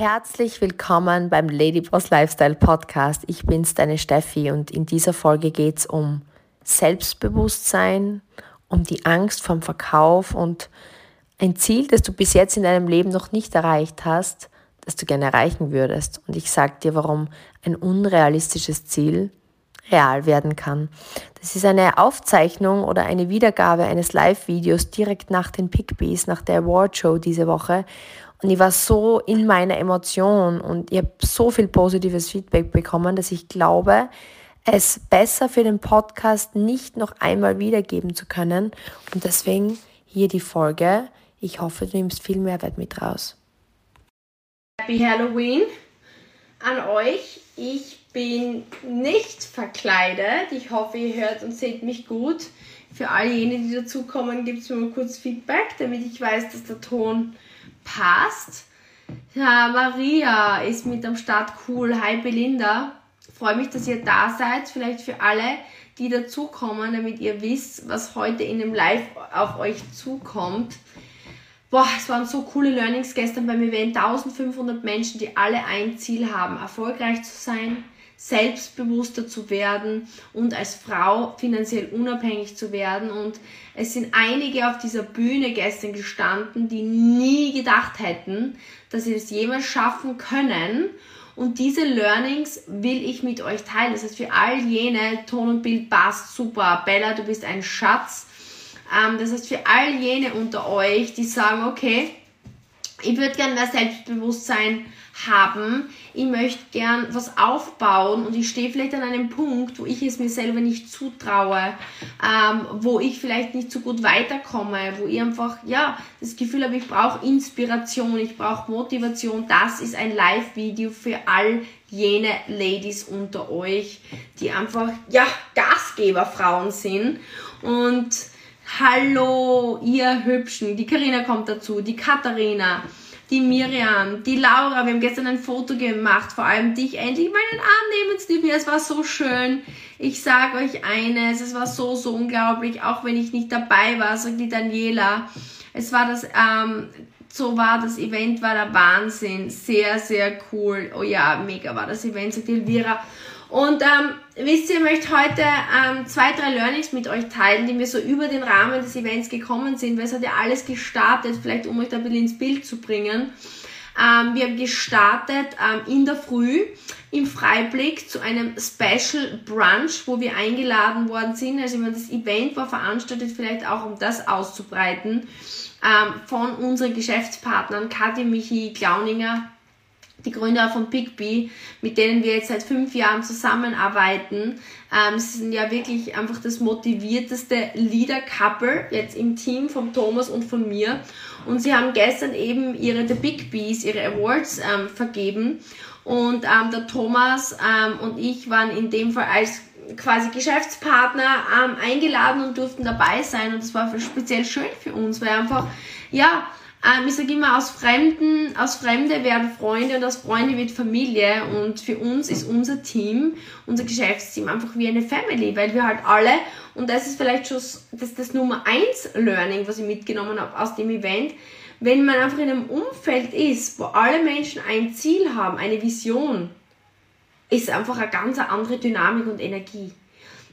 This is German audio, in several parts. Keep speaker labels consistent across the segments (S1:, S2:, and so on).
S1: Herzlich willkommen beim Ladyboss Lifestyle Podcast. Ich bin's, deine Steffi, und in dieser Folge geht's um Selbstbewusstsein, um die Angst vom Verkauf und ein Ziel, das du bis jetzt in deinem Leben noch nicht erreicht hast, das du gerne erreichen würdest. Und ich sag dir, warum ein unrealistisches Ziel real werden kann. Das ist eine Aufzeichnung oder eine Wiedergabe eines Live-Videos direkt nach den Pickbees, nach der Awardshow diese Woche. Und ich war so in meiner Emotion und ich habe so viel positives Feedback bekommen, dass ich glaube, es besser für den Podcast nicht noch einmal wiedergeben zu können. Und deswegen hier die Folge. Ich hoffe, du nimmst viel Mehrwert mit raus.
S2: Happy Halloween an euch. Ich bin nicht verkleidet. Ich hoffe, ihr hört und seht mich gut. Für all jene, die dazukommen, gibt es mir mal kurz Feedback, damit ich weiß, dass der Ton passt. Ja, Maria ist mit am Start cool. Hi Belinda. Freue mich, dass ihr da seid. Vielleicht für alle, die dazukommen, damit ihr wisst, was heute in dem Live auf euch zukommt. Boah, es waren so coole Learnings gestern beim Event. 1500 Menschen, die alle ein Ziel haben, erfolgreich zu sein, selbstbewusster zu werden und als Frau finanziell unabhängig zu werden. Und es sind einige auf dieser Bühne gestern gestanden, die nie gedacht hätten, dass sie das jemals schaffen können. Und diese Learnings will ich mit euch teilen. Das heißt, für all jene, Ton und Bild passt super. Bella, du bist ein Schatz. Ähm, das heißt, für all jene unter euch, die sagen, okay, ich würde gerne mehr Selbstbewusstsein haben. Ich möchte gern was aufbauen und ich stehe vielleicht an einem Punkt, wo ich es mir selber nicht zutraue, ähm, wo ich vielleicht nicht so gut weiterkomme, wo ich einfach ja das Gefühl habe, ich brauche Inspiration, ich brauche Motivation. Das ist ein Live-Video für all jene Ladies unter euch, die einfach ja Gastgeberfrauen sind und Hallo, ihr Hübschen. Die Karina kommt dazu, die Katharina, die Miriam, die Laura. Wir haben gestern ein Foto gemacht, vor allem dich endlich meinen Arm nehmen dürfen. Es war so schön. Ich sage euch eines, es war so, so unglaublich, auch wenn ich nicht dabei war, sagt die Daniela. Es war das, ähm, so war das Event, war der Wahnsinn. Sehr, sehr cool. Oh ja, mega war das Event, sagt Elvira. Und ähm, wisst ihr, ich möchte heute ähm, zwei, drei Learnings mit euch teilen, die mir so über den Rahmen des Events gekommen sind, weil es hat ja alles gestartet, vielleicht um euch da ein bisschen ins Bild zu bringen. Ähm, wir haben gestartet ähm, in der Früh im Freiblick zu einem Special Brunch, wo wir eingeladen worden sind. Also ich meine, das Event war veranstaltet, vielleicht auch um das auszubreiten, ähm, von unseren Geschäftspartnern Kathi Michi Klauninger, die Gründer von Pigbee, mit denen wir jetzt seit fünf Jahren zusammenarbeiten. Ähm, sie sind ja wirklich einfach das motivierteste Leader-Couple jetzt im Team von Thomas und von mir. Und sie haben gestern eben ihre The Big Bees, ihre Awards ähm, vergeben. Und ähm, der Thomas ähm, und ich waren in dem Fall als quasi Geschäftspartner ähm, eingeladen und durften dabei sein. Und das war speziell schön für uns, weil einfach, ja, ähm, ich sage immer, aus Fremden, aus Fremde werden Freunde und aus Freunde wird Familie. Und für uns ist unser Team, unser Geschäftsteam einfach wie eine Family, weil wir halt alle, und das ist vielleicht schon das, das Nummer eins Learning, was ich mitgenommen habe aus dem Event, wenn man einfach in einem Umfeld ist, wo alle Menschen ein Ziel haben, eine Vision, ist einfach eine ganz andere Dynamik und Energie.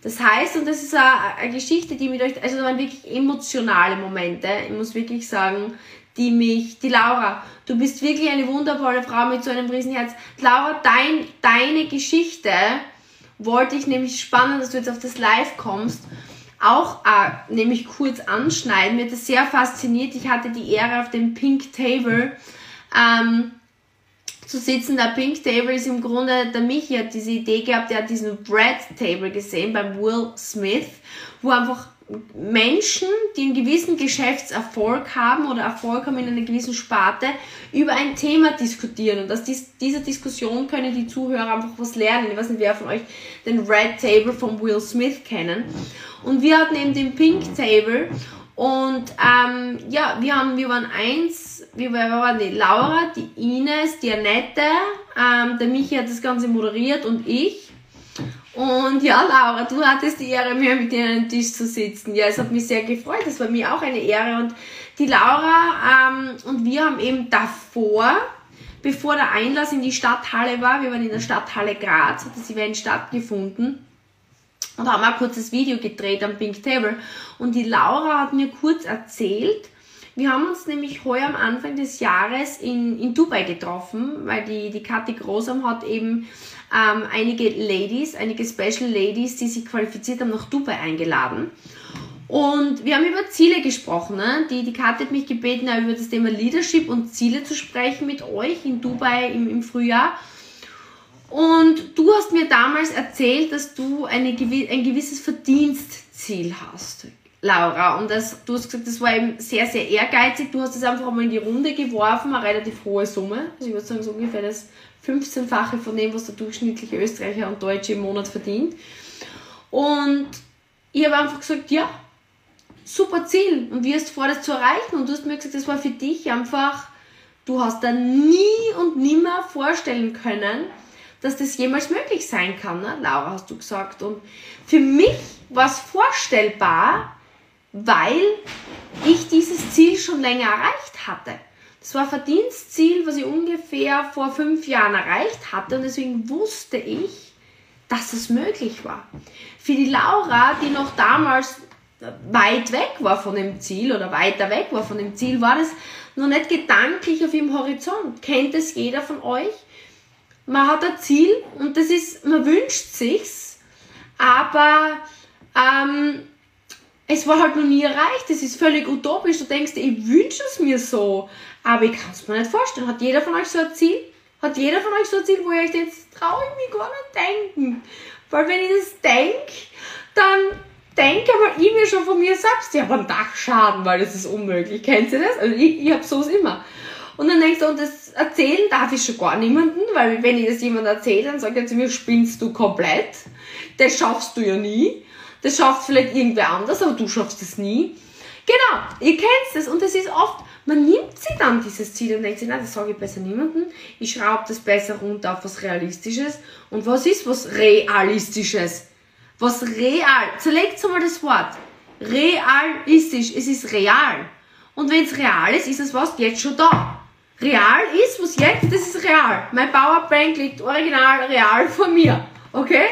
S2: Das heißt, und das ist eine, eine Geschichte, die mit euch, also das waren wirklich emotionale Momente. Ich muss wirklich sagen, die mich, die Laura, du bist wirklich eine wundervolle Frau mit so einem Riesenherz. Laura, dein, deine Geschichte wollte ich nämlich spannend, dass du jetzt auf das Live kommst, auch äh, nämlich kurz anschneiden. Mir hat das sehr fasziniert. Ich hatte die Ehre auf dem Pink Table ähm, zu sitzen. Der Pink Table ist im Grunde, der Michi hat diese Idee gehabt, der hat diesen Red Table gesehen beim Will Smith, wo einfach Menschen, die einen gewissen Geschäftserfolg haben oder Erfolg haben in einer gewissen Sparte, über ein Thema diskutieren. Und aus dies, dieser Diskussion können die Zuhörer einfach was lernen. Ich weiß nicht, wer von euch den Red Table von Will Smith kennen. Und wir hatten eben den Pink Table. Und ähm, ja, wir, haben, wir waren eins, wir waren die Laura, die Ines, die Annette, ähm, der Michi hat das Ganze moderiert und ich. Und ja, Laura, du hattest die Ehre, mir mit dir an den Tisch zu sitzen. Ja, es hat mich sehr gefreut. Das war mir auch eine Ehre. Und die Laura ähm, und wir haben eben davor bevor der Einlass in die Stadthalle war. Wir waren in der Stadthalle Graz, hat das Event stattgefunden und haben ein kurzes Video gedreht am Pink Table. Und die Laura hat mir kurz erzählt, wir haben uns nämlich heuer am Anfang des Jahres in, in Dubai getroffen, weil die, die Kathi Großam hat eben ähm, einige Ladies, einige Special Ladies, die sich qualifiziert haben, nach Dubai eingeladen. Und wir haben über Ziele gesprochen. Ne? Die, die Kathi hat mich gebeten, über das Thema Leadership und Ziele zu sprechen mit euch in Dubai im, im Frühjahr. Und du hast mir damals erzählt, dass du eine, ein gewisses Verdienstziel hast. Laura. Und das, du hast gesagt, das war eben sehr, sehr ehrgeizig. Du hast es einfach mal in die Runde geworfen, eine relativ hohe Summe. Also ich würde sagen, so ungefähr das 15-fache von dem, was der durchschnittliche Österreicher und Deutsche im Monat verdient. Und ich habe einfach gesagt, ja, super Ziel. Und wie hast du vor, das zu erreichen? Und du hast mir gesagt, das war für dich einfach, du hast da nie und nimmer vorstellen können, dass das jemals möglich sein kann. Ne? Laura, hast du gesagt. Und für mich war es vorstellbar, weil ich dieses Ziel schon länger erreicht hatte. Das war ein Verdienstziel, was ich ungefähr vor fünf Jahren erreicht hatte und deswegen wusste ich, dass es möglich war. Für die Laura, die noch damals weit weg war von dem Ziel oder weiter weg war von dem Ziel, war das noch nicht gedanklich auf ihrem Horizont. Kennt es jeder von euch? Man hat ein Ziel und das ist, man wünscht sich's, aber ähm, es war halt noch nie erreicht. Es ist völlig utopisch. Du denkst, ich wünsche es mir so, aber ich kann es mir nicht vorstellen. Hat jeder von euch so ein Ziel? Hat jeder von euch so ein Ziel, wo ihr euch denkt, jetzt traue ich mich gar nicht denken? Weil wenn ich das denke, dann denke aber ich mir schon von mir selbst, ja, beim Dachschaden, weil das ist unmöglich. Kennt ihr das? Also ich, ich habe sowas immer. Und dann denkst du, und das erzählen darf ich schon gar niemanden, weil wenn ich das jemandem erzähle, dann sagt er zu mir, spinnst du komplett. Das schaffst du ja nie. Das schafft vielleicht irgendwer anders, aber du schaffst es nie. Genau, ihr kennt es und es ist oft, man nimmt sich dann dieses Ziel und denkt sich, nein, das sage ich besser niemandem. Ich schraube das besser runter auf was Realistisches. Und was ist was Realistisches? Was real, zerlegt mal das Wort. Realistisch, es ist real. Und wenn es real ist, ist es was jetzt schon da. Real ist, was jetzt, das ist real. Mein Powerbank liegt original real vor mir. Okay?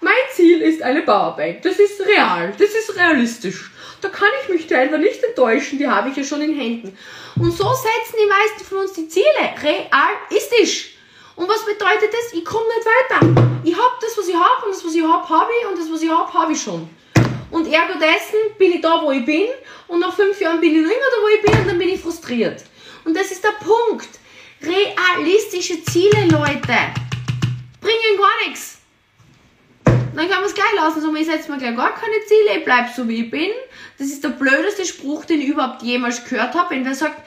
S2: Mein Ziel ist eine Powerbank. Das ist real. Das ist realistisch. Da kann ich mich selber nicht enttäuschen. Die habe ich ja schon in Händen. Und so setzen die meisten von uns die Ziele. Realistisch. Und was bedeutet das? Ich komme nicht weiter. Ich habe das, was ich habe, und das, was ich habe, habe ich, und das, was ich habe, habe ich schon. Und ergo dessen bin ich da, wo ich bin, und nach fünf Jahren bin ich noch immer da, wo ich bin, und dann bin ich frustriert. Und das ist der Punkt. Realistische Ziele, Leute, bringen gar nichts. Dann kann man es gleich lassen. So, ich setze mir gleich gar keine Ziele, ich bleibe so wie ich bin. Das ist der blödeste Spruch, den ich überhaupt jemals gehört habe. Wenn wer sagt,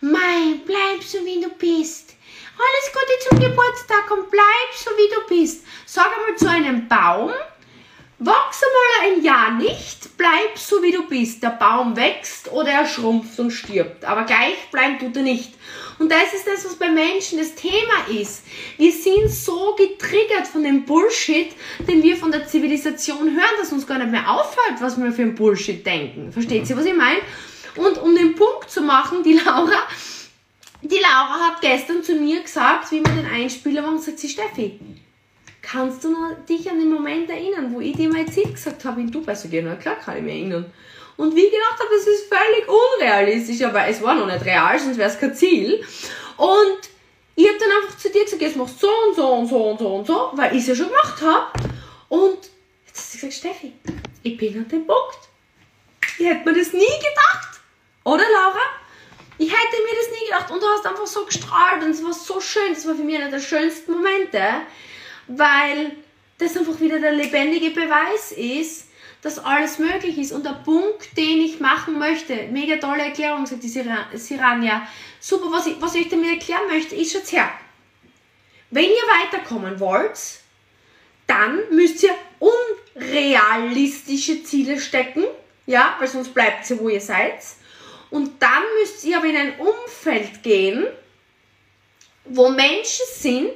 S2: Mei, bleib so wie du bist. Alles Gute zum Geburtstag und bleib so wie du bist. Sag einmal zu einem Baum, wachs einmal ein Jahr nicht, bleib so wie du bist. Der Baum wächst oder er schrumpft und stirbt. Aber gleich bleibt er nicht. Und das ist das, was bei Menschen das Thema ist. Wir sind so getriggert von dem Bullshit, den wir von der Zivilisation hören, dass uns gar nicht mehr auffällt, was wir für ein Bullshit denken. Versteht ihr, was ich meine? Und um den Punkt zu machen, die Laura, die Laura hat gestern zu mir gesagt, wie wir den Einspieler machen, sagt sie, Steffi, kannst du dich an den Moment erinnern, wo ich dir mein Ziel gesagt habe in Dubai? So, ja, klar kann ich mich erinnern. Und wie ich gedacht habe, das ist völlig unrealistisch, aber es war noch nicht real, sonst wäre es kein Ziel. Und ich habe dann einfach zu dir gesagt, jetzt machst du so und so und so und so und so, weil ich es ja schon gemacht habe. Und jetzt hast du gesagt, Steffi, ich bin an dem Punkt. Ich hätte mir das nie gedacht. Oder, Laura? Ich hätte mir das nie gedacht. Und du hast einfach so gestrahlt und es war so schön. Das war für mich einer der schönsten Momente, weil das einfach wieder der lebendige Beweis ist, dass alles möglich ist. Und der Punkt, den ich machen möchte, mega tolle Erklärung, sagt die Sirania. Super, was ich, was ich damit erklären möchte, ist jetzt her. Wenn ihr weiterkommen wollt, dann müsst ihr unrealistische Ziele stecken, ja, weil sonst bleibt ihr, wo ihr seid. Und dann müsst ihr aber in ein Umfeld gehen, wo Menschen sind,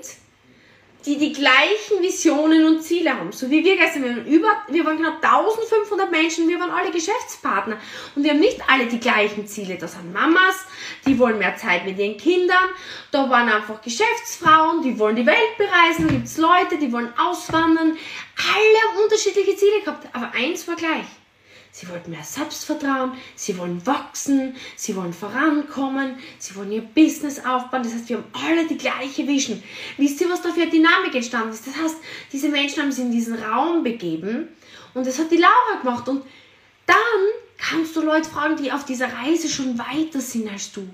S2: die die gleichen Visionen und Ziele haben. So wie wir gestern, wir waren, über, wir waren knapp 1500 Menschen, wir waren alle Geschäftspartner und wir haben nicht alle die gleichen Ziele. Das sind Mamas, die wollen mehr Zeit mit ihren Kindern, da waren einfach Geschäftsfrauen, die wollen die Welt bereisen, da gibt es Leute, die wollen auswandern. Alle haben unterschiedliche Ziele gehabt, aber eins war gleich. Sie wollten mehr Selbstvertrauen, sie wollen wachsen, sie wollen vorankommen, sie wollen ihr Business aufbauen. Das heißt, wir haben alle die gleiche Vision. Wisst ihr, was da für eine Dynamik entstanden ist? Das heißt, diese Menschen haben sich in diesen Raum begeben und das hat die Laura gemacht. Und dann kannst du Leute fragen, die auf dieser Reise schon weiter sind als du. Und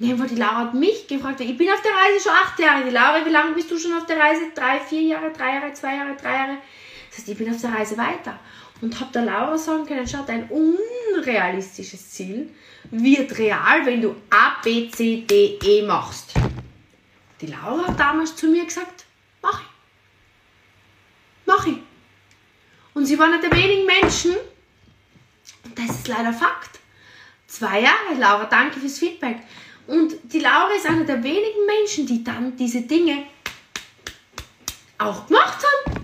S2: irgendwann die Laura hat mich gefragt, ich bin auf der Reise schon acht Jahre. Die Laura, wie lange bist du schon auf der Reise? Drei, vier Jahre, drei Jahre, zwei Jahre, drei Jahre. Das heißt, ich bin auf der Reise weiter und habe der Laura sagen können, schau, dein unrealistisches Ziel wird real, wenn du A, B, C, D, E machst. Die Laura hat damals zu mir gesagt, mach ich. Mach ich. Und sie war einer der wenigen Menschen, und das ist leider Fakt, zwei Jahre, Laura, danke fürs Feedback. Und die Laura ist einer der wenigen Menschen, die dann diese Dinge auch gemacht haben.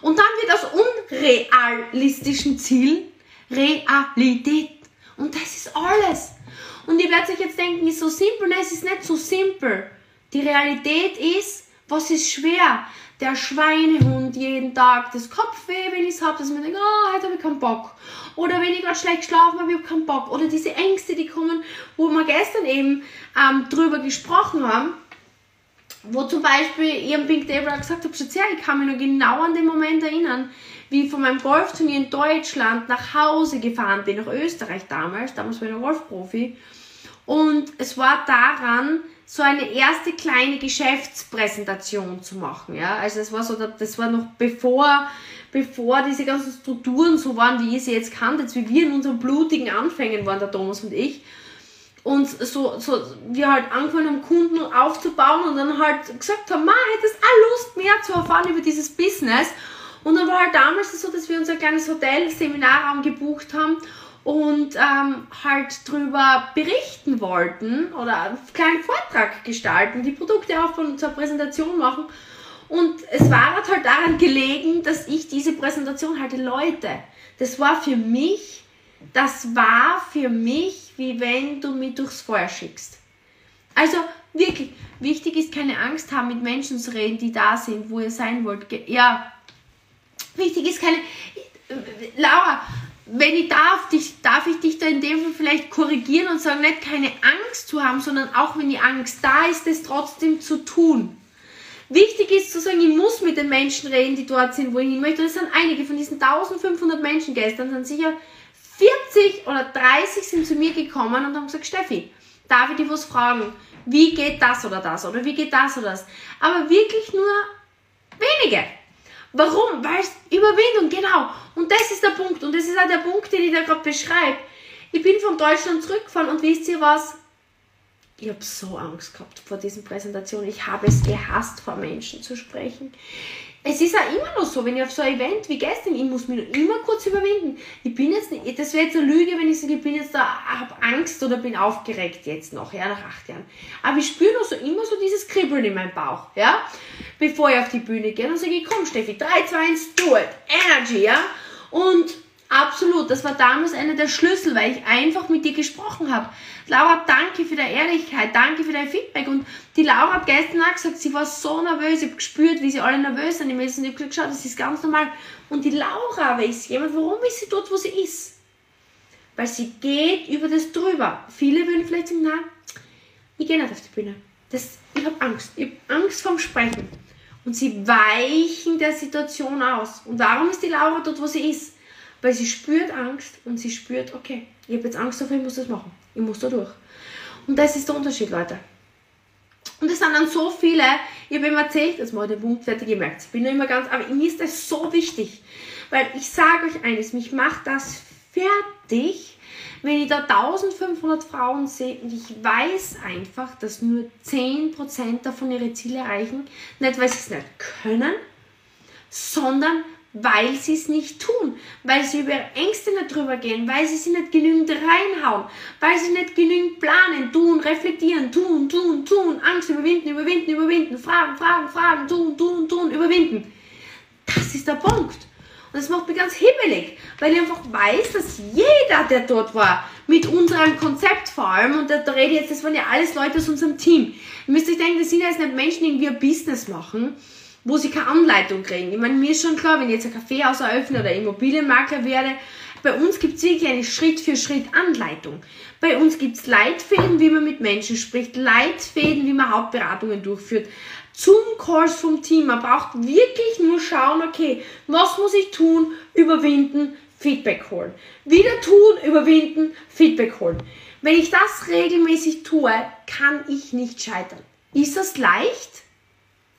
S2: Und dann wird aus unrealistischen Ziel Realität. Und das ist alles. Und ihr werdet euch jetzt denken, ist so simpel. Nein, es ist nicht so simpel. Die Realität ist, was ist schwer? Der Schweinehund jeden Tag, das Kopfweh, wenn ich es habe, dass man denkt, oh, heute habe ich keinen Bock. Oder wenn ich gerade schlecht geschlafen habe, ich habe keinen Bock. Oder diese Ängste, die kommen, wo wir gestern eben ähm, drüber gesprochen haben wo zum Beispiel ich am Pink Table gesagt habe, ja, ich kann mich noch genau an den Moment erinnern, wie ich von meinem Golfturnier in Deutschland nach Hause gefahren bin, nach Österreich damals, damals war ich noch Golfprofi. Und es war daran, so eine erste kleine Geschäftspräsentation zu machen. Ja? Also es war so, das war noch bevor, bevor diese ganzen Strukturen so waren, wie ihr sie jetzt kanntet, wie wir in unseren blutigen Anfängen waren, der Thomas und ich und so, so wir halt angefangen haben, Kunden aufzubauen und dann halt gesagt haben, man hättest auch Lust mehr zu erfahren über dieses Business. Und dann war halt damals so, dass wir unser kleines Hotel, Seminarraum gebucht haben und ähm, halt darüber berichten wollten oder einen kleinen Vortrag gestalten, die Produkte aufbauen und zur Präsentation machen. Und es war halt daran gelegen, dass ich diese Präsentation halte. Leute, das war für mich, das war für mich wie wenn du mich durchs Feuer schickst. Also wirklich, wichtig ist keine Angst haben, mit Menschen zu reden, die da sind, wo ihr sein wollt. Ja, wichtig ist keine. Laura, wenn ich darf, dich, darf ich dich da in dem Fall vielleicht korrigieren und sagen, nicht keine Angst zu haben, sondern auch wenn die Angst da ist, es trotzdem zu tun. Wichtig ist zu sagen, ich muss mit den Menschen reden, die dort sind, wo ich hin möchte. Das sind einige von diesen 1500 Menschen gestern, sind sicher 40 oder 30 sind zu mir gekommen und haben gesagt, Steffi, darf ich dich was fragen? Wie geht das oder das? Oder wie geht das oder das? Aber wirklich nur wenige. Warum? Weil es Überwindung, genau. Und das ist der Punkt. Und das ist auch der Punkt, den ich da gerade beschreibe. Ich bin von Deutschland zurückgefahren und wisst ihr was? Ich habe so Angst gehabt vor diesen Präsentationen. Ich habe es gehasst, vor Menschen zu sprechen es ist auch immer noch so, wenn ich auf so ein Event wie gestern, ich muss mich immer kurz überwinden. Ich bin jetzt nicht, das wäre jetzt eine Lüge, wenn ich sage, ich bin jetzt da, habe Angst oder bin aufgeregt jetzt noch, ja, nach acht Jahren. Aber ich spüre noch so immer so dieses Kribbeln in meinem Bauch, ja, bevor ich auf die Bühne gehe. Und sage ich, komm Steffi, 3, 2, 1, do it, Energy, ja. Und Absolut, das war damals einer der Schlüssel, weil ich einfach mit dir gesprochen habe. Laura, danke für deine Ehrlichkeit, danke für dein Feedback. Und die Laura hat gestern auch gesagt, sie war so nervös, ich habe gespürt, wie sie alle nervös sind. Ich habe gesagt, schau, das ist ganz normal. Und die Laura weiß jemand, warum ist sie dort, wo sie ist? Weil sie geht über das drüber. Viele würden vielleicht sagen, nein, ich gehe nicht auf die Bühne. Das, ich habe Angst. Ich habe Angst vorm Sprechen. Und sie weichen der Situation aus. Und darum ist die Laura dort, wo sie ist. Weil sie spürt Angst und sie spürt, okay, ich habe jetzt Angst davor, ich muss das machen. Ich muss da durch. Und das ist der Unterschied, Leute. Und es sind dann so viele, ich habe immer erzählt, mal den Punkt fertig gemerkt. Ich bin nur immer ganz, aber mir ist das so wichtig. Weil ich sage euch eines, mich macht das fertig, wenn ich da 1500 Frauen sehe und ich weiß einfach, dass nur 10% davon ihre Ziele erreichen. Nicht, weil sie es nicht können, sondern weil sie es nicht tun, weil sie über Ängste nicht drüber gehen, weil sie sie nicht genügend reinhauen, weil sie nicht genügend planen, tun, reflektieren, tun, tun, tun, Angst überwinden, überwinden, überwinden, fragen, fragen, fragen, tun, tun, tun, überwinden. Das ist der Punkt. Und das macht mich ganz hibbelig, weil ich einfach weiß, dass jeder, der dort war, mit unserem Konzept vor allem, und da, da rede ich jetzt, das waren ja alles Leute aus unserem Team. Ihr müsst euch denken, das sind ja jetzt nicht Menschen, die irgendwie ein Business machen, wo sie keine Anleitung kriegen. Ich meine, mir ist schon klar, wenn ich jetzt ein Kaffeehaus eröffne oder Immobilienmakler werde, bei uns gibt es wirklich eine Schritt-für-Schritt-Anleitung. Bei uns gibt es Leitfäden, wie man mit Menschen spricht, Leitfäden, wie man Hauptberatungen durchführt, Zoom-Calls vom Team. Man braucht wirklich nur schauen, okay, was muss ich tun, überwinden, Feedback holen. Wieder tun, überwinden, Feedback holen. Wenn ich das regelmäßig tue, kann ich nicht scheitern. Ist das leicht?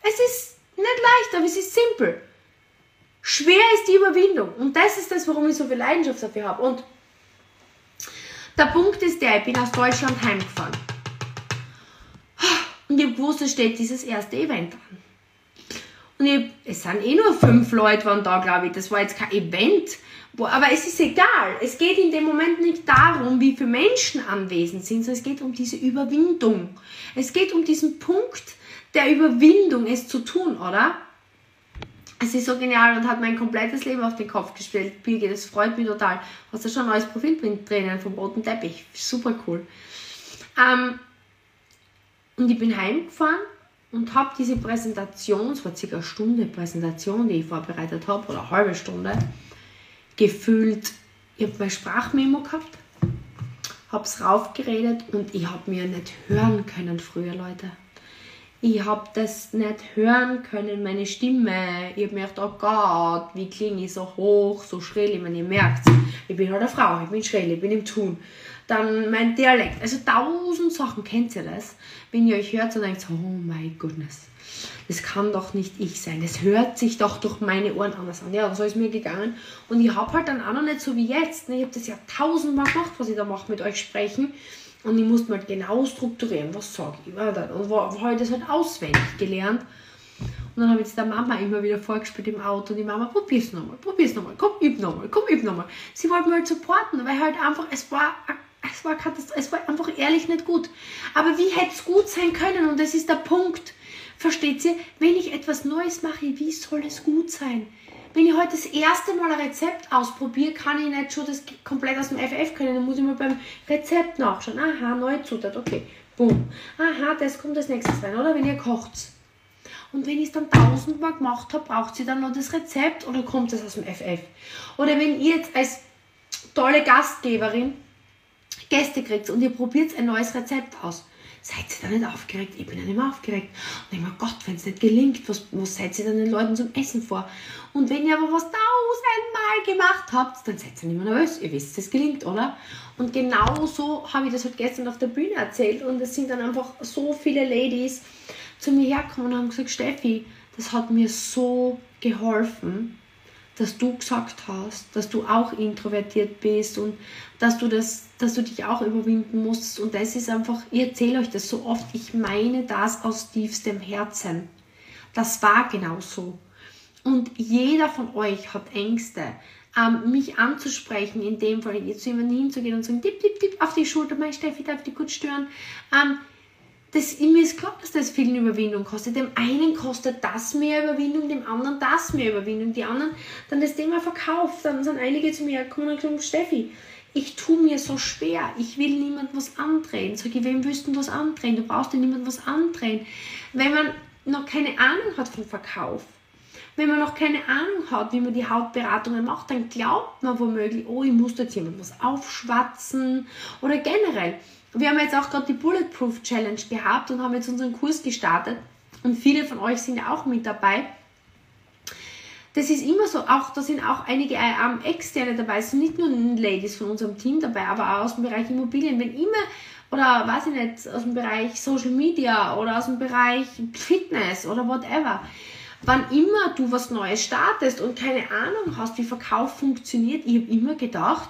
S2: Es ist nicht leicht, aber es ist simpel. Schwer ist die Überwindung. Und das ist das, warum ich so viel Leidenschaft dafür habe. Und der Punkt ist der, ich bin aus Deutschland heimgefahren. Und ich gewusst, es steht dieses erste Event an. Und ich, es sind eh nur fünf Leute waren da, glaube ich. Das war jetzt kein Event. Aber es ist egal. Es geht in dem Moment nicht darum, wie viele Menschen anwesend sind, sondern es geht um diese Überwindung. Es geht um diesen Punkt der Überwindung, es zu tun, oder? Es ist so genial und hat mein komplettes Leben auf den Kopf gestellt. Birgit, das freut mich total. Hast du schon ein neues Profilbild drinnen vom roten Teppich? Super cool. Ähm, und ich bin heimgefahren und habe diese Präsentation, es war circa eine Stunde Präsentation, die ich vorbereitet habe, oder eine halbe Stunde, gefühlt, ich habe mein Sprachmemo gehabt, habe es raufgeredet und ich habe mir nicht hören können früher, Leute. Ich habe das nicht hören können, meine Stimme. Ich habe mir gedacht, oh Gott, wie klinge ich so hoch, so schrill. Ich meine, ihr merkt ich bin halt eine Frau, ich bin schrill, ich bin im Tun dann mein Dialekt. Also tausend Sachen, kennt ihr das? Wenn ihr euch hört und denkt, oh my goodness, das kann doch nicht ich sein. Das hört sich doch durch meine Ohren anders an. Ja, so ist mir gegangen. Und ich habe halt dann auch noch nicht so wie jetzt. Ne? Ich habe das ja tausendmal gemacht, was ich da mache, mit euch sprechen. Und ich musste halt genau strukturieren, was sage ich. Und habe das halt auswendig gelernt. Und dann habe ich es der Mama immer wieder vorgespielt im Auto. Und die Mama, probier's nochmal, probier's nochmal, komm, üb nochmal, komm, üb nochmal. Sie wollten mir halt supporten, weil halt einfach, es war es war, es war einfach ehrlich nicht gut. Aber wie hätte es gut sein können? Und das ist der Punkt. Versteht ihr? Wenn ich etwas Neues mache, wie soll es gut sein? Wenn ich heute das erste Mal ein Rezept ausprobiere, kann ich nicht schon das komplett aus dem FF können. Dann muss ich mal beim Rezept nachschauen. Aha, neue Zutat, okay. Boom. Aha, das kommt als nächstes rein. Oder wenn ihr kocht. Und wenn ich es dann tausendmal gemacht habe, braucht sie dann noch das Rezept oder kommt es aus dem FF? Oder wenn ihr jetzt als tolle Gastgeberin Gäste kriegt und ihr probiert ein neues Rezept aus. Seid ihr da nicht aufgeregt? Ich bin nicht mehr aufgeregt. Und ich meine, Gott, wenn es nicht gelingt, was, was seid ihr dann den Leuten zum Essen vor? Und wenn ihr aber was tausendmal gemacht habt, dann seid ihr nicht mehr nervös. Ihr wisst, es gelingt, oder? Und genau so habe ich das halt gestern auf der Bühne erzählt. Und es sind dann einfach so viele Ladies zu mir hergekommen und haben gesagt, Steffi, das hat mir so geholfen dass du gesagt hast, dass du auch introvertiert bist und dass du das, dass du dich auch überwinden musst. Und das ist einfach, ich erzähle euch das so oft, ich meine das aus tiefstem Herzen. Das war genau so. Und jeder von euch hat Ängste, ähm, mich anzusprechen, in dem Fall zu jemandem hinzugehen und zu sagen, tipp, tipp, tipp auf die Schulter, mein Steffi, darf ich dich gut stören? Ähm, das, mir ist klar, dass das viel Überwindung kostet. Dem einen kostet das mehr Überwindung, dem anderen das mehr Überwindung. Die anderen dann das Thema Verkauf. Dann sind einige zu mir gekommen und gesagt, Steffi, ich tue mir so schwer, ich will niemand was andrehen. Sag ich, wem willst du was andrehen? Du brauchst dir niemand was andrehen. Wenn man noch keine Ahnung hat vom Verkauf, wenn man noch keine Ahnung hat, wie man die Hautberatungen macht, dann glaubt man womöglich, oh, ich muss jetzt jemand was aufschwatzen oder generell wir haben jetzt auch gerade die Bulletproof Challenge gehabt und haben jetzt unseren Kurs gestartet. Und viele von euch sind ja auch mit dabei. Das ist immer so, auch da sind auch einige ähm, Externe dabei, es sind nicht nur Ladies von unserem Team dabei, aber auch aus dem Bereich Immobilien. Wenn immer, oder weiß ich nicht, aus dem Bereich Social Media oder aus dem Bereich Fitness oder whatever. Wann immer du was Neues startest und keine Ahnung hast, wie Verkauf funktioniert, ich habe immer gedacht,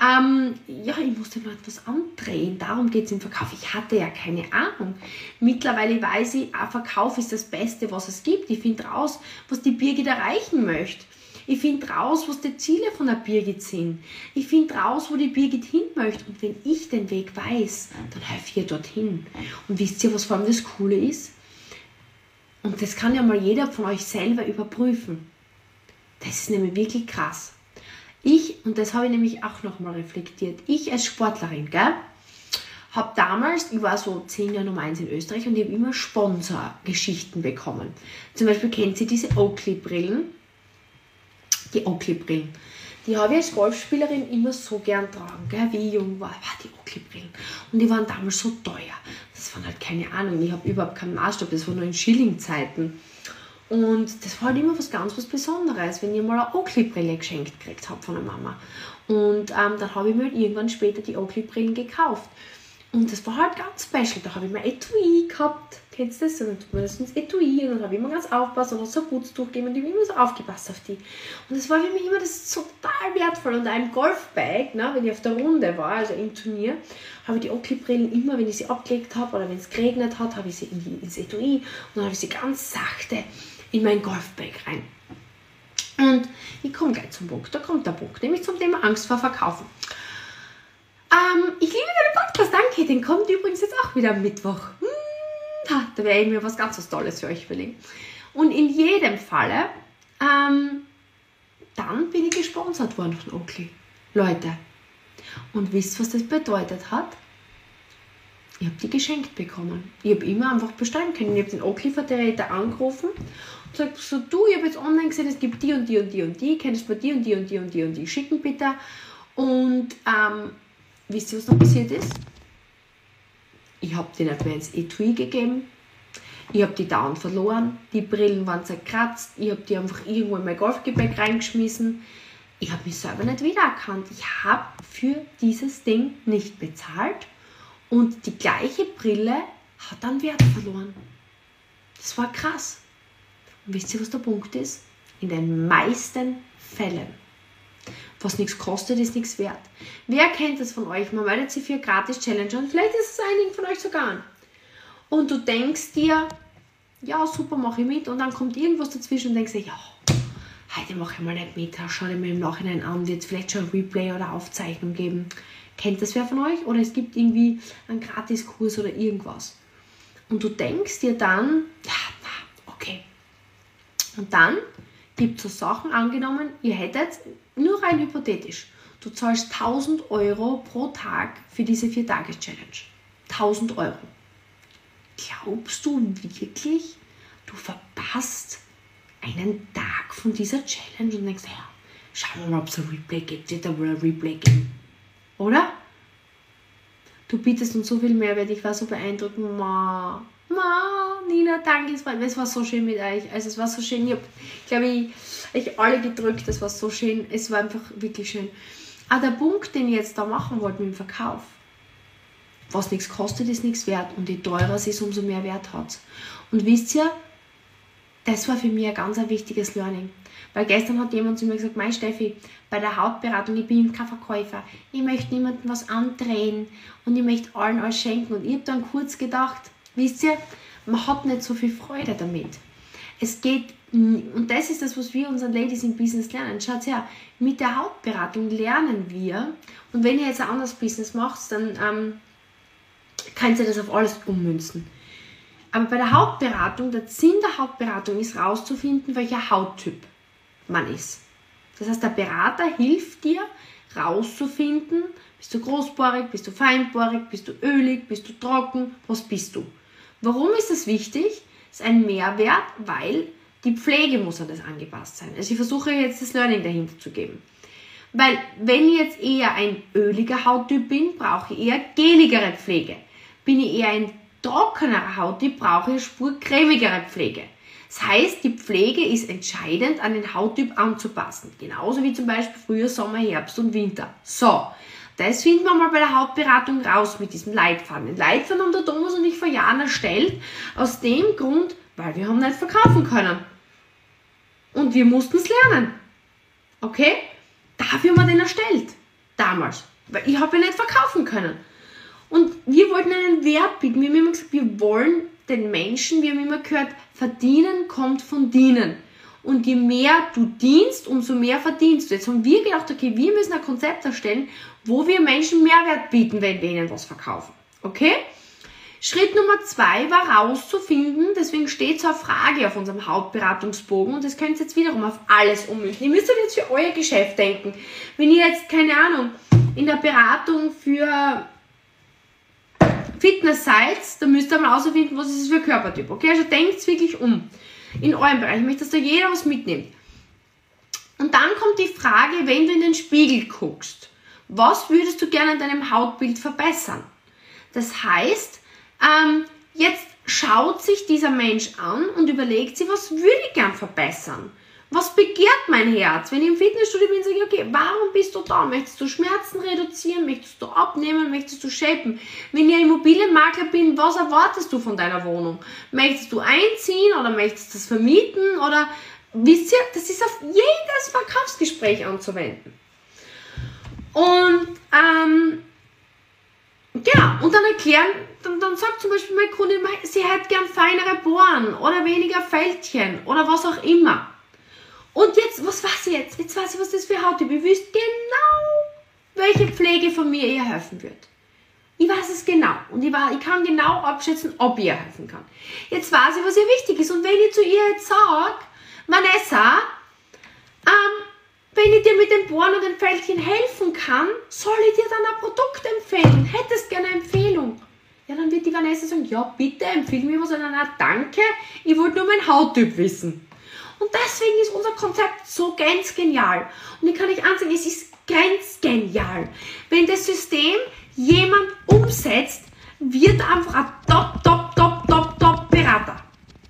S2: ähm, ja, ich musste nur etwas andrehen. Darum geht es im Verkauf. Ich hatte ja keine Ahnung. Mittlerweile weiß ich, ein Verkauf ist das Beste, was es gibt. Ich finde raus, was die Birgit erreichen möchte. Ich finde raus, was die Ziele von der Birgit sind. Ich finde raus, wo die Birgit hin möchte. Und wenn ich den Weg weiß, dann helfe ich ihr dorthin. Und wisst ihr, was vor allem das Coole ist? Und das kann ja mal jeder von euch selber überprüfen. Das ist nämlich wirklich krass. Ich, und das habe ich nämlich auch nochmal reflektiert, ich als Sportlerin, gell, habe damals, ich war so zehn Jahre Nummer eins in Österreich und ich habe immer Sponsorgeschichten bekommen. Zum Beispiel kennt sie diese Oakley-Brillen. Die Oakley-Brillen. Die habe ich als Golfspielerin immer so gern tragen, gell? wie ich jung war. war die Oakley-Brillen. Und die waren damals so teuer. Das waren halt keine Ahnung, ich habe überhaupt keinen Maßstab, das war nur in Schilling-Zeiten. Und das war halt immer was ganz was Besonderes, wenn ihr mal eine Oakley-Brille geschenkt gekriegt habt von der Mama. Und ähm, dann habe ich mir halt irgendwann später die Oakley-Brillen gekauft. Und das war halt ganz special. Da habe ich mir Etui gehabt. Kennst du das? Und dann tut man das ins Etui und dann habe ich immer ganz aufgepasst und so Putztuch gegeben und ich habe immer so aufgepasst auf die. Und das war für mich immer das total wertvoll. Und einem Golfbag, ne, wenn ich auf der Runde war, also im Turnier, habe ich die Oakley-Brillen immer, wenn ich sie abgelegt habe oder wenn es geregnet hat, habe ich sie ins Etui und dann habe ich sie ganz sachte in mein Golfbag rein. Und ich komme gleich zum Punkt. Da kommt der Punkt, nämlich zum Thema Angst vor Verkaufen. Ähm, ich liebe deinen Podcast, danke. Den kommt übrigens jetzt auch wieder am Mittwoch. Hm, da werde ich mir was ganz was Tolles für euch überlegen. Und in jedem Falle, ähm, dann bin ich gesponsert worden von Oakley. Leute. Und wisst was das bedeutet hat? Ich habe die geschenkt bekommen. Ich habe immer einfach bestellen können. Ich habe den Oakley-Vertreter angerufen gesagt, so du, ich habe jetzt online gesehen, es gibt die und die und die und die, könntest du mir die und die und die und die und die schicken bitte. Und ähm, wisst ihr, was noch passiert ist? Ich habe den ins Etui gegeben. Ich habe die dauernd verloren. Die Brillen waren zerkratzt. Ich habe die einfach irgendwo in mein Golfgepäck reingeschmissen. Ich habe mich selber nicht wiedererkannt. Ich habe für dieses Ding nicht bezahlt und die gleiche Brille hat dann Wert verloren. Das war krass. Wisst ihr, was der Punkt ist? In den meisten Fällen was nichts kostet, ist nichts wert. Wer kennt das von euch? Man meldet sich für eine Gratis-Challenge und vielleicht ist es einigen von euch sogar an. Und du denkst dir, ja, super, mache ich mit. Und dann kommt irgendwas dazwischen und denkst dir, ja, heute mache ich mal nicht mit. Schau dir mal im Nachhinein an, wird es vielleicht schon ein Replay oder Aufzeichnung geben. Kennt das wer von euch? Oder es gibt irgendwie einen Gratiskurs oder irgendwas. Und du denkst dir dann, ja, okay. Und dann gibt es so Sachen angenommen, ihr hättet nur rein hypothetisch, du zahlst 1000 Euro pro Tag für diese 4-Tages-Challenge. 1000 Euro. Glaubst du wirklich, du verpasst einen Tag von dieser Challenge und denkst, ja, schauen wir mal, ob es ein Replay gibt, wird da wohl ein Replay geben. Oder? Du bietest uns so viel Mehrwert, ich war so beeindruckt. Ma, ma, Nina, danke, es war, es war so schön mit euch. Also es war so schön. Ich habe, glaube ich, ich alle gedrückt, es war so schön. Es war einfach wirklich schön. Aber der Punkt, den ich jetzt da machen wollte mit dem Verkauf, was nichts kostet, ist nichts wert. Und je teurer es ist, umso mehr Wert hat. Und wisst ihr, das war für mich ein ganz ein wichtiges Learning. Weil gestern hat jemand zu mir gesagt, mein Steffi, bei der Hauptberatung, ich bin kein Verkäufer, ich möchte niemandem was andrehen und ich möchte allen alles schenken. Und ich habe dann kurz gedacht, wisst ihr, man hat nicht so viel Freude damit. Es geht, und das ist das, was wir unseren Ladies in Business lernen. Schaut her, mit der Hauptberatung lernen wir, und wenn ihr jetzt ein anderes Business macht, dann ähm, könnt ihr das auf alles ummünzen. Aber bei der Hauptberatung, der Sinn der Hauptberatung ist herauszufinden, welcher Hauttyp man ist. Das heißt, der Berater hilft dir herauszufinden, bist du großbohrig, bist du feinbohrig, bist du ölig, bist du trocken, was bist du. Warum ist das wichtig? Das ist ein Mehrwert, weil die Pflege muss an das angepasst sein. Also ich versuche jetzt das Learning dahinter zu geben. Weil wenn ich jetzt eher ein öliger Hauttyp bin, brauche ich eher geligere Pflege. Bin ich eher ein trockener Hauttyp, brauche ich eine Spur cremigere Pflege. Das heißt, die Pflege ist entscheidend an den Hauttyp anzupassen. Genauso wie zum Beispiel Frühjahr, Sommer, Herbst und Winter. So, das finden wir mal bei der Hauptberatung raus mit diesem Leitfaden. Den Leitfaden haben der Thomas und ich vor Jahren erstellt. Aus dem Grund, weil wir haben nicht verkaufen können. Und wir mussten es lernen. Okay? Dafür haben wir den erstellt. Damals. Weil ich habe ja nicht verkaufen können. Und wir wollten einen Wert bieten. Wir haben immer gesagt, wir wollen den Menschen, wir haben immer gehört, verdienen kommt von dienen. und je mehr du dienst, umso mehr verdienst du. Jetzt haben wir gedacht, okay, wir müssen ein Konzept erstellen, wo wir Menschen Mehrwert bieten, wenn wir ihnen was verkaufen. Okay? Schritt Nummer zwei war rauszufinden, deswegen steht eine Frage auf unserem Hauptberatungsbogen und das könnt ihr jetzt wiederum auf alles ummünzen. Ihr müsst euch jetzt für euer Geschäft denken. Wenn ihr jetzt, keine Ahnung, in der Beratung für Fitness seid, dann müsst ihr mal herausfinden, was ist es für Körpertyp. Okay, also denkt wirklich um. In eurem Bereich. Ich möchte, dass da jeder was mitnimmt. Und dann kommt die Frage, wenn du in den Spiegel guckst, was würdest du gerne an deinem Hautbild verbessern? Das heißt, ähm, jetzt schaut sich dieser Mensch an und überlegt sich, was würde ich gern verbessern? Was begehrt mein Herz? Wenn ich im Fitnessstudio bin, sage ich, okay, warum bist du da? Möchtest du Schmerzen reduzieren? Möchtest du abnehmen? Möchtest du shapen? Wenn ich Immobilienmakler bin, was erwartest du von deiner Wohnung? Möchtest du einziehen oder möchtest du das vermieten? Oder wisst ihr, das ist auf jedes Verkaufsgespräch anzuwenden. Und ähm, Genau, und dann erklären, dann, dann sagt zum Beispiel meine Kundin, sie hätte gern feinere Bohren oder weniger Fältchen oder was auch immer. Und jetzt, was weiß ich jetzt? Jetzt weiß ich, was das für Hauttyp ist. Ich wüsste genau, welche Pflege von mir ihr helfen wird. Ich weiß es genau und ich, war, ich kann genau abschätzen, ob ihr helfen kann. Jetzt weiß ich, was ihr wichtig ist. Und wenn ich zu ihr jetzt sage, Vanessa, ähm, wenn ich dir mit den Bohren und den Fältchen helfen kann, soll ich dir dann ein Produkt empfehlen? Hättest gerne eine Empfehlung? Ja, dann wird die Vanessa sagen, ja, bitte empfehle mir was. Und dann, danke, ich wollte nur meinen Hauttyp wissen. Und deswegen ist unser Konzept so ganz genial. Und ich kann euch ansehen, es ist ganz genial. Wenn das System jemand umsetzt, wird einfach ein top, top, top, top, top Berater.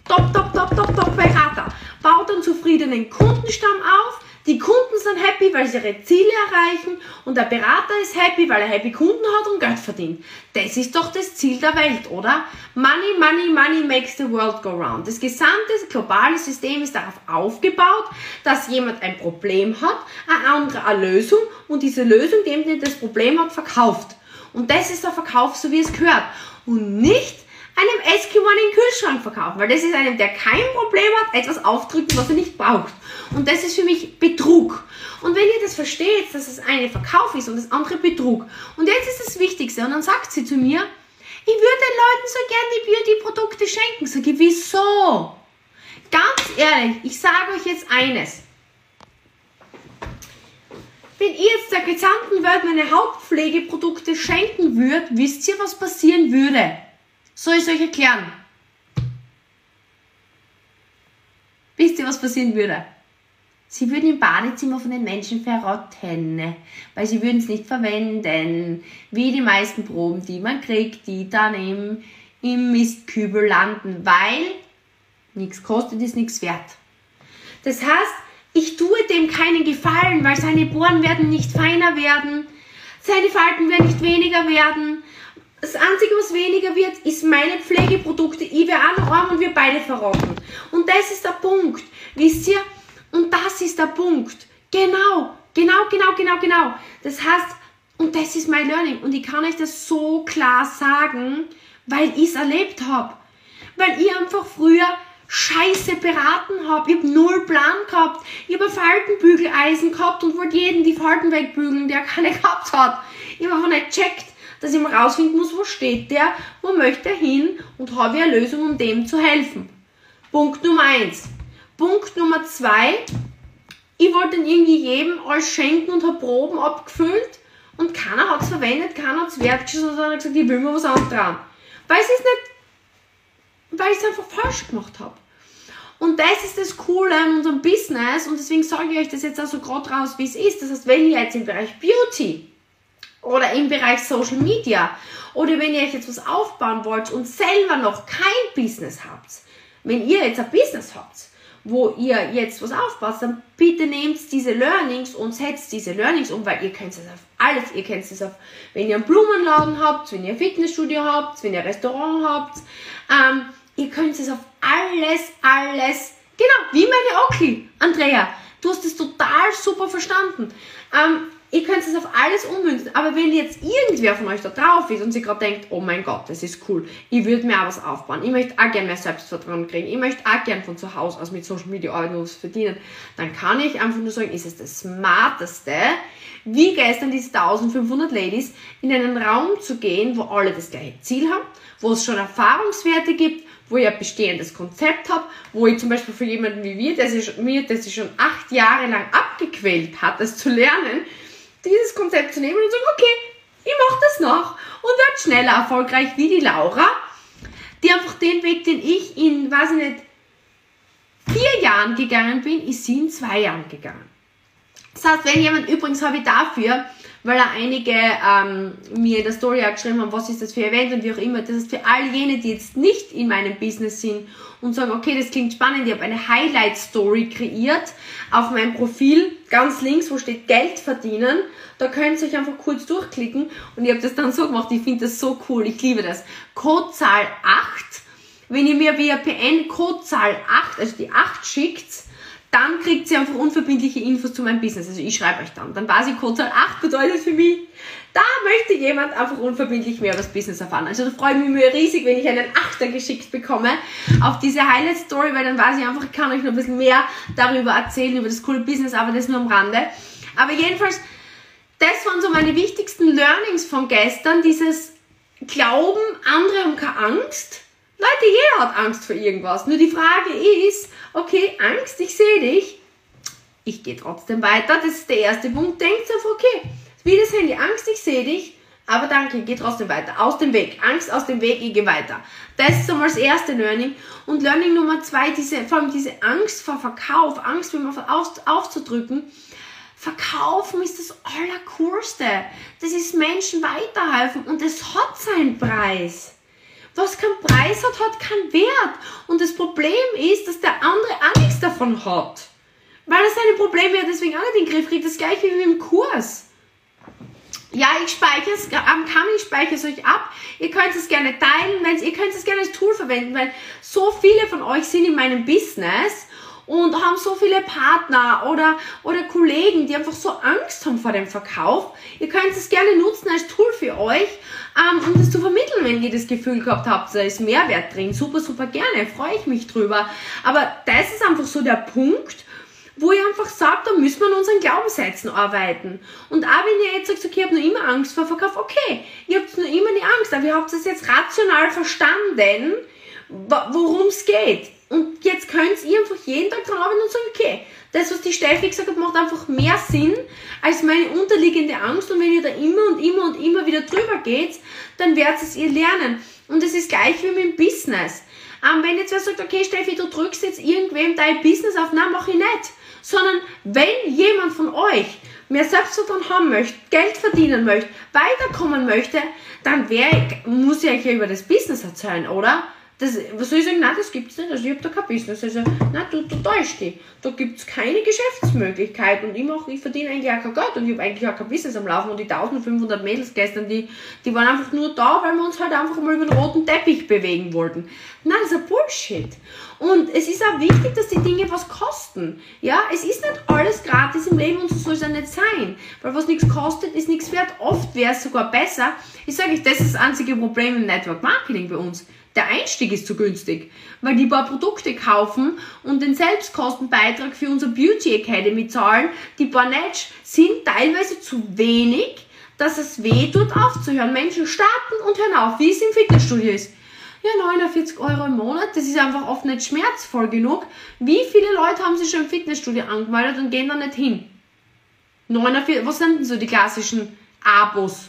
S2: Top, top, top, top, top Berater. Baut einen zufriedenen Kundenstamm auf, die Kunden sind happy, weil sie ihre Ziele erreichen und der Berater ist happy, weil er happy Kunden hat und Geld verdient. Das ist doch das Ziel der Welt, oder? Money, money, money makes the world go round. Das gesamte globale System ist darauf aufgebaut, dass jemand ein Problem hat, ein anderer eine Lösung und diese Lösung, die das Problem hat, verkauft. Und das ist der Verkauf, so wie es gehört. Und nicht einem Eskimo einen Kühlschrank verkaufen, weil das ist einem, der kein Problem hat, etwas aufdrücken, was er nicht braucht. Und das ist für mich Betrug. Und wenn ihr das versteht, dass das eine Verkauf ist und das andere Betrug. Und jetzt ist das Wichtigste. Und dann sagt sie zu mir, ich würde den Leuten so gern die Beauty-Produkte schenken. Sag ich, wieso? Ganz ehrlich, ich sage euch jetzt eines. Wenn ihr jetzt der gesamten Welt meine Hauptpflegeprodukte schenken würdet, wisst ihr, was passieren würde? Soll ich es euch erklären? Wisst ihr, was passieren würde? Sie würden im Badezimmer von den Menschen verrotten, weil sie würden es nicht verwenden, wie die meisten Proben, die man kriegt, die dann im, im Mistkübel landen, weil nichts kostet, ist nichts wert. Das heißt, ich tue dem keinen Gefallen, weil seine Bohren werden nicht feiner werden, seine Falten werden nicht weniger werden, das Einzige, was weniger wird, ist meine Pflegeprodukte. Ich werde arm und wir beide verrotten. Und das ist der Punkt. Wisst ihr? Und das ist der Punkt. Genau, genau, genau, genau, genau. Das heißt, und das ist mein Learning. Und ich kann euch das so klar sagen, weil ich es erlebt habe. Weil ich einfach früher scheiße beraten habe. Ich habe null Plan gehabt. Ich habe Faltenbügeleisen gehabt und wollte jeden die Falten wegbügeln, der keine gehabt hat. Ich habe einfach nicht checkt, dass ich mal rausfinden muss, wo steht der, wo möchte er hin und habe eine Lösung, um dem zu helfen. Punkt Nummer eins. Punkt Nummer zwei. Ich wollte dann irgendwie jedem alles schenken und habe Proben abgefüllt und keiner hat es verwendet, keiner hat es wertgeschätzt, sondern hat gesagt, ich will mir was anderes. Weil es ist nicht, weil ich es einfach falsch gemacht habe. Und das ist das Coole an unserem Business und deswegen sage ich euch das jetzt auch so gerade raus, wie es ist. Das heißt, wenn ihr jetzt im Bereich Beauty oder im Bereich Social Media oder wenn ihr euch jetzt was aufbauen wollt und selber noch kein Business habt, wenn ihr jetzt ein Business habt, wo ihr jetzt was aufbaut, dann bitte nehmt diese Learnings und setzt diese Learnings um, weil ihr könnt es auf alles, ihr könnt es auf, wenn ihr einen Blumenladen habt, wenn ihr ein Fitnessstudio habt, wenn ihr ein Restaurant habt, ähm, ihr könnt es auf alles, alles, genau, wie meine Oki, Andrea, du hast es total super verstanden. Ähm, ihr könnt es auf alles ummünzen, aber wenn jetzt irgendwer von euch da drauf ist und sich gerade denkt, oh mein Gott, das ist cool, ich würde mir auch was aufbauen, ich möchte auch gerne mehr Selbstvertrauen kriegen, ich möchte auch gerne von zu Hause aus mit Social Media arbeiten was verdienen, dann kann ich einfach nur sagen, ist es das Smarteste, wie gestern diese 1500 Ladies, in einen Raum zu gehen, wo alle das gleiche Ziel haben, wo es schon Erfahrungswerte gibt, wo ich ein bestehendes Konzept habe, wo ich zum Beispiel für jemanden wie wir, der sich, mir, der sich schon acht Jahre lang abgequält hat, das zu lernen, dieses Konzept zu nehmen und zu sagen, okay, ich mache das noch und werde schneller erfolgreich wie die Laura, die einfach den Weg, den ich in, weiß ich nicht, vier Jahren gegangen bin, ist sie in zwei Jahren gegangen. Das heißt, wenn jemand, übrigens habe ich dafür, weil er einige ähm, mir in der Story auch geschrieben haben, was ist das für ein Event und wie auch immer, das ist für all jene, die jetzt nicht in meinem Business sind und sagen, okay, das klingt spannend, ich habe eine Highlight-Story kreiert auf meinem Profil, ganz links, wo steht Geld verdienen, da könnt ihr euch einfach kurz durchklicken und ich habe das dann so gemacht, ich finde das so cool, ich liebe das. Codezahl 8, wenn ihr mir via PN Codezahl 8, also die 8 schickt, dann kriegt sie einfach unverbindliche Infos zu meinem Business. Also ich schreibe euch dann. Dann weiß ich, Codezahl 8 bedeutet für mich, da möchte jemand einfach unverbindlich mehr über das Business erfahren. Also da freue ich mich riesig, wenn ich einen Achter geschickt bekomme auf diese Highlight Story, weil dann weiß ich einfach, ich kann euch noch ein bisschen mehr darüber erzählen, über das coole Business, aber das nur am Rande. Aber jedenfalls, das waren so meine wichtigsten Learnings von gestern, dieses Glauben, andere haben keine Angst. Leute, jeder hat Angst vor irgendwas. Nur die Frage ist, okay, Angst, ich sehe dich, ich gehe trotzdem weiter. Das ist der erste Punkt. Denkt einfach, okay, wie das Handy, Angst, ich sehe dich, aber danke, geh trotzdem weiter. Aus dem Weg. Angst aus dem Weg, ich gehe weiter. Das ist einmal das erste Learning. Und Learning Nummer zwei, diese, vor allem diese Angst vor Verkauf, Angst, wenn man auf, aufzudrücken. Verkaufen ist das Allercoolste. Das ist Menschen weiterhelfen und es hat seinen Preis. Was keinen Preis hat, hat keinen Wert. Und das Problem ist, dass der andere auch nichts davon hat. Weil er seine Probleme ja deswegen auch nicht in den Griff kriegt. Das gleiche wie im Kurs. Ja, ich speichere es, am Kamm, ich speichere es euch ab. Ihr könnt es gerne teilen, wenn ihr könnt es gerne als Tool verwenden, weil so viele von euch sind in meinem Business und haben so viele Partner oder, oder Kollegen, die einfach so Angst haben vor dem Verkauf. Ihr könnt es gerne nutzen als Tool für euch, ähm, um das zu vermitteln, wenn ihr das Gefühl gehabt habt, da ist Mehrwert drin. Super, super gerne, freue ich mich drüber. Aber das ist einfach so der Punkt, wo ich einfach sage, da müssen wir an unseren Glaubenssätzen arbeiten. Und auch wenn ihr jetzt sagt, okay, ich habe nur immer Angst vor Verkauf, okay, ihr habt nur immer die Angst, aber ihr habt es jetzt rational verstanden, worum es geht. Und jetzt könnt ihr einfach jeden Tag dran arbeiten und sagen, okay, das, was die Steffi gesagt hat, macht einfach mehr Sinn als meine unterliegende Angst. Und wenn ihr da immer und immer und immer wieder drüber geht, dann werdet es ihr lernen. Und es ist gleich wie mit dem Business. Ähm, wenn jetzt wer sagt, okay, Steffi, du drückst jetzt irgendwem dein Business auf, nein, mach ich nicht sondern wenn jemand von euch mehr Selbstvertrauen haben möchte, Geld verdienen möchte, weiterkommen möchte, dann wär, muss ich euch ja über das Business erzählen, oder? Das, was soll ich sagen? Nein, das gibt's nicht. Also ich habe da kein Business. Also, nein, du, du täuschst dich. Da gibt's keine Geschäftsmöglichkeit. Und ich, mach, ich verdiene eigentlich auch kein Geld. Und ich habe eigentlich auch kein Business am Laufen. Und die 1500 Mädels gestern, die, die waren einfach nur da, weil wir uns halt einfach mal über den roten Teppich bewegen wollten. Nein, das ist ein Bullshit. Und es ist auch wichtig, dass die Dinge was kosten. Ja, es ist nicht alles gratis im Leben und so soll es ja nicht sein. Weil was nichts kostet, ist nichts wert. Oft wäre es sogar besser. Ich sage euch, das ist das einzige Problem im Network Marketing bei uns der Einstieg ist zu günstig, weil die paar Produkte kaufen und den Selbstkostenbeitrag für unser Beauty Academy zahlen, die paar Netsch sind teilweise zu wenig, dass es weh tut aufzuhören. Menschen starten und hören auf, wie es im Fitnessstudio ist. Ja, 49 Euro im Monat, das ist einfach oft nicht schmerzvoll genug. Wie viele Leute haben sich schon im Fitnessstudio angemeldet und gehen da nicht hin? 49, was sind denn so die klassischen Abos?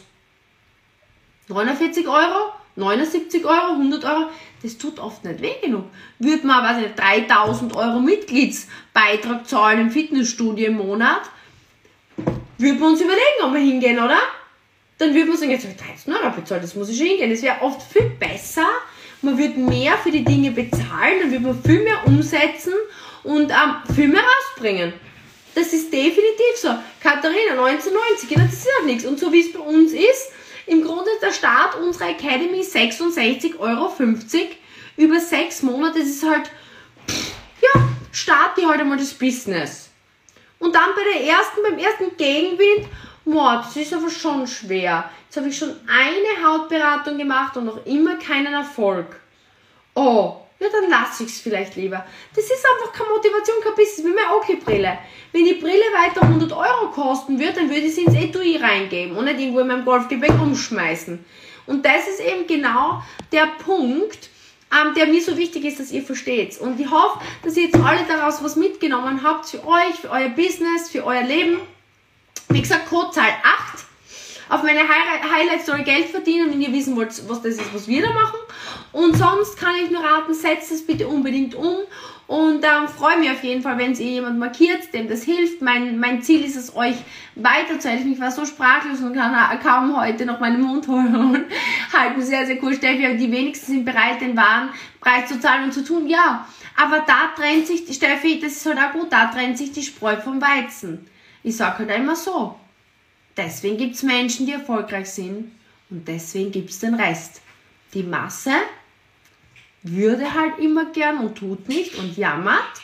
S2: 49 Euro? 79 Euro, 100 Euro, das tut oft nicht weh genug. Würde man, weiß nicht, 3000 Euro Mitgliedsbeitrag zahlen im Fitnessstudio im Monat, würde man uns überlegen, ob wir hingehen, oder? Dann würde man sagen, jetzt habe ich 13 Euro bezahlt, das muss ich schon hingehen. Das wäre oft viel besser, man würde mehr für die Dinge bezahlen, dann würde man viel mehr umsetzen und ähm, viel mehr rausbringen. Das ist definitiv so. Katharina, 1990, das ist auch nichts. Und so wie es bei uns ist, im Grunde der Start unserer Academy 66,50 Euro. Über sechs Monate das ist halt, ja, starte halt einmal das Business. Und dann bei der ersten, beim ersten Gegenwind, boah, das ist aber schon schwer. Jetzt habe ich schon eine Hautberatung gemacht und noch immer keinen Erfolg. Oh, ja, dann lasse ich es vielleicht lieber. Das ist einfach keine Motivation, kein Business, wie meine Oakley-Brille. Wenn die Brille weiter 100 Euro kosten würde, dann würde ich sie ins Etui reingeben und nicht irgendwo in meinem Golfgepäck umschmeißen. Und das ist eben genau der Punkt, ähm, der mir so wichtig ist, dass ihr versteht. Und ich hoffe, dass ihr jetzt alle daraus was mitgenommen habt für euch, für euer Business, für euer Leben. Wie gesagt, Codezahl 8 auf meine Highlight Story Geld verdienen, wenn ihr wissen wollt, was das ist, was wir da machen. Und sonst kann ich nur raten, setzt es bitte unbedingt um. Und ähm, freue mich auf jeden Fall, wenn ihr jemand markiert, dem das hilft. Mein, mein Ziel ist es, euch weiterzuhelfen. Ich war so sprachlos und kann kaum heute noch meinen Mund holen. Halten sehr, sehr cool, Steffi. Aber die wenigsten sind bereit, den wahren Preis zu zahlen und zu tun. Ja, aber da trennt sich, Steffi, das ist halt auch gut, da trennt sich die Spreu vom Weizen. Ich sage halt immer so. Deswegen gibt es Menschen, die erfolgreich sind und deswegen gibt es den Rest. Die Masse würde halt immer gern und tut nicht und jammert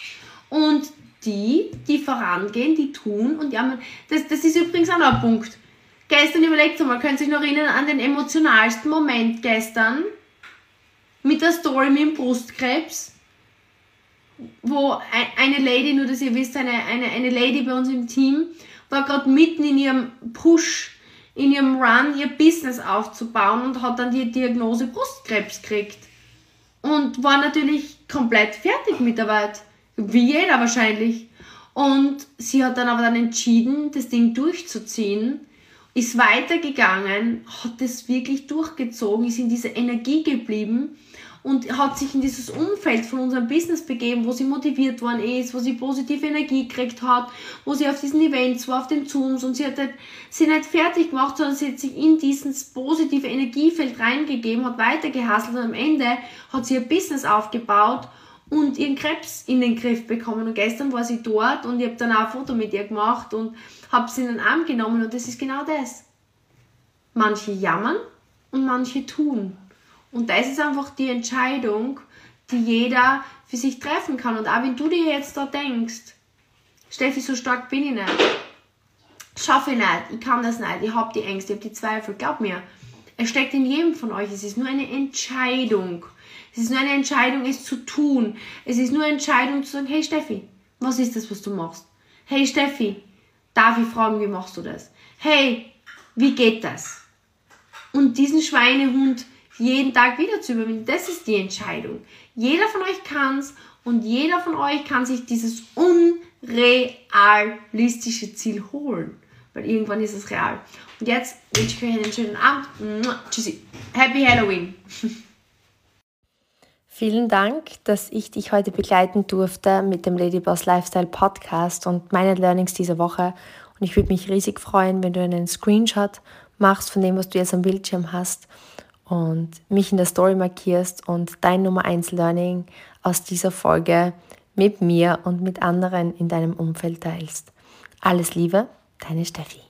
S2: und die, die vorangehen, die tun und jammern. Das, das ist übrigens auch noch ein Punkt. Gestern überlegt mal, könnt ihr euch noch erinnern an den emotionalsten Moment gestern mit der Story mit dem Brustkrebs? wo eine Lady, nur dass ihr wisst, eine, eine, eine Lady bei uns im Team, war gerade mitten in ihrem Push, in ihrem Run, ihr Business aufzubauen und hat dann die Diagnose Brustkrebs gekriegt. Und war natürlich komplett fertig mit der Arbeit. Wie jeder wahrscheinlich. Und sie hat dann aber dann entschieden, das Ding durchzuziehen, ist weitergegangen, hat das wirklich durchgezogen, ist in dieser Energie geblieben und hat sich in dieses Umfeld von unserem Business begeben, wo sie motiviert worden ist, wo sie positive Energie gekriegt hat, wo sie auf diesen Events war, auf den Zooms und sie hat nicht, sie nicht fertig gemacht, sondern sie hat sich in dieses positive Energiefeld reingegeben, hat weitergehasselt und am Ende hat sie ihr Business aufgebaut und ihren Krebs in den Griff bekommen. Und gestern war sie dort und ich habe dann auch ein Foto mit ihr gemacht und habe sie in den Arm genommen und das ist genau das. Manche jammern und manche tun. Und das ist einfach die Entscheidung, die jeder für sich treffen kann. Und auch wenn du dir jetzt da denkst, Steffi, so stark bin ich nicht, schaffe ich nicht, ich kann das nicht, ich habe die Ängste, ich habe die Zweifel, glaub mir, es steckt in jedem von euch, es ist nur eine Entscheidung. Es ist nur eine Entscheidung, es zu tun. Es ist nur eine Entscheidung zu sagen, hey Steffi, was ist das, was du machst? Hey Steffi, darf ich fragen, wie machst du das? Hey, wie geht das? Und diesen Schweinehund jeden Tag wieder zu überwinden. Das ist die Entscheidung. Jeder von euch kann es und jeder von euch kann sich dieses unrealistische Ziel holen. Weil irgendwann ist es real. Und jetzt wünsche ich euch einen schönen Abend. Tschüssi. Happy Halloween.
S1: Vielen Dank, dass ich dich heute begleiten durfte mit dem Ladyboss Lifestyle Podcast und meinen Learnings dieser Woche. Und ich würde mich riesig freuen, wenn du einen Screenshot machst von dem, was du jetzt am Bildschirm hast und mich in der Story markierst und dein Nummer 1 Learning aus dieser Folge mit mir und mit anderen in deinem Umfeld teilst. Alles Liebe, deine Steffi.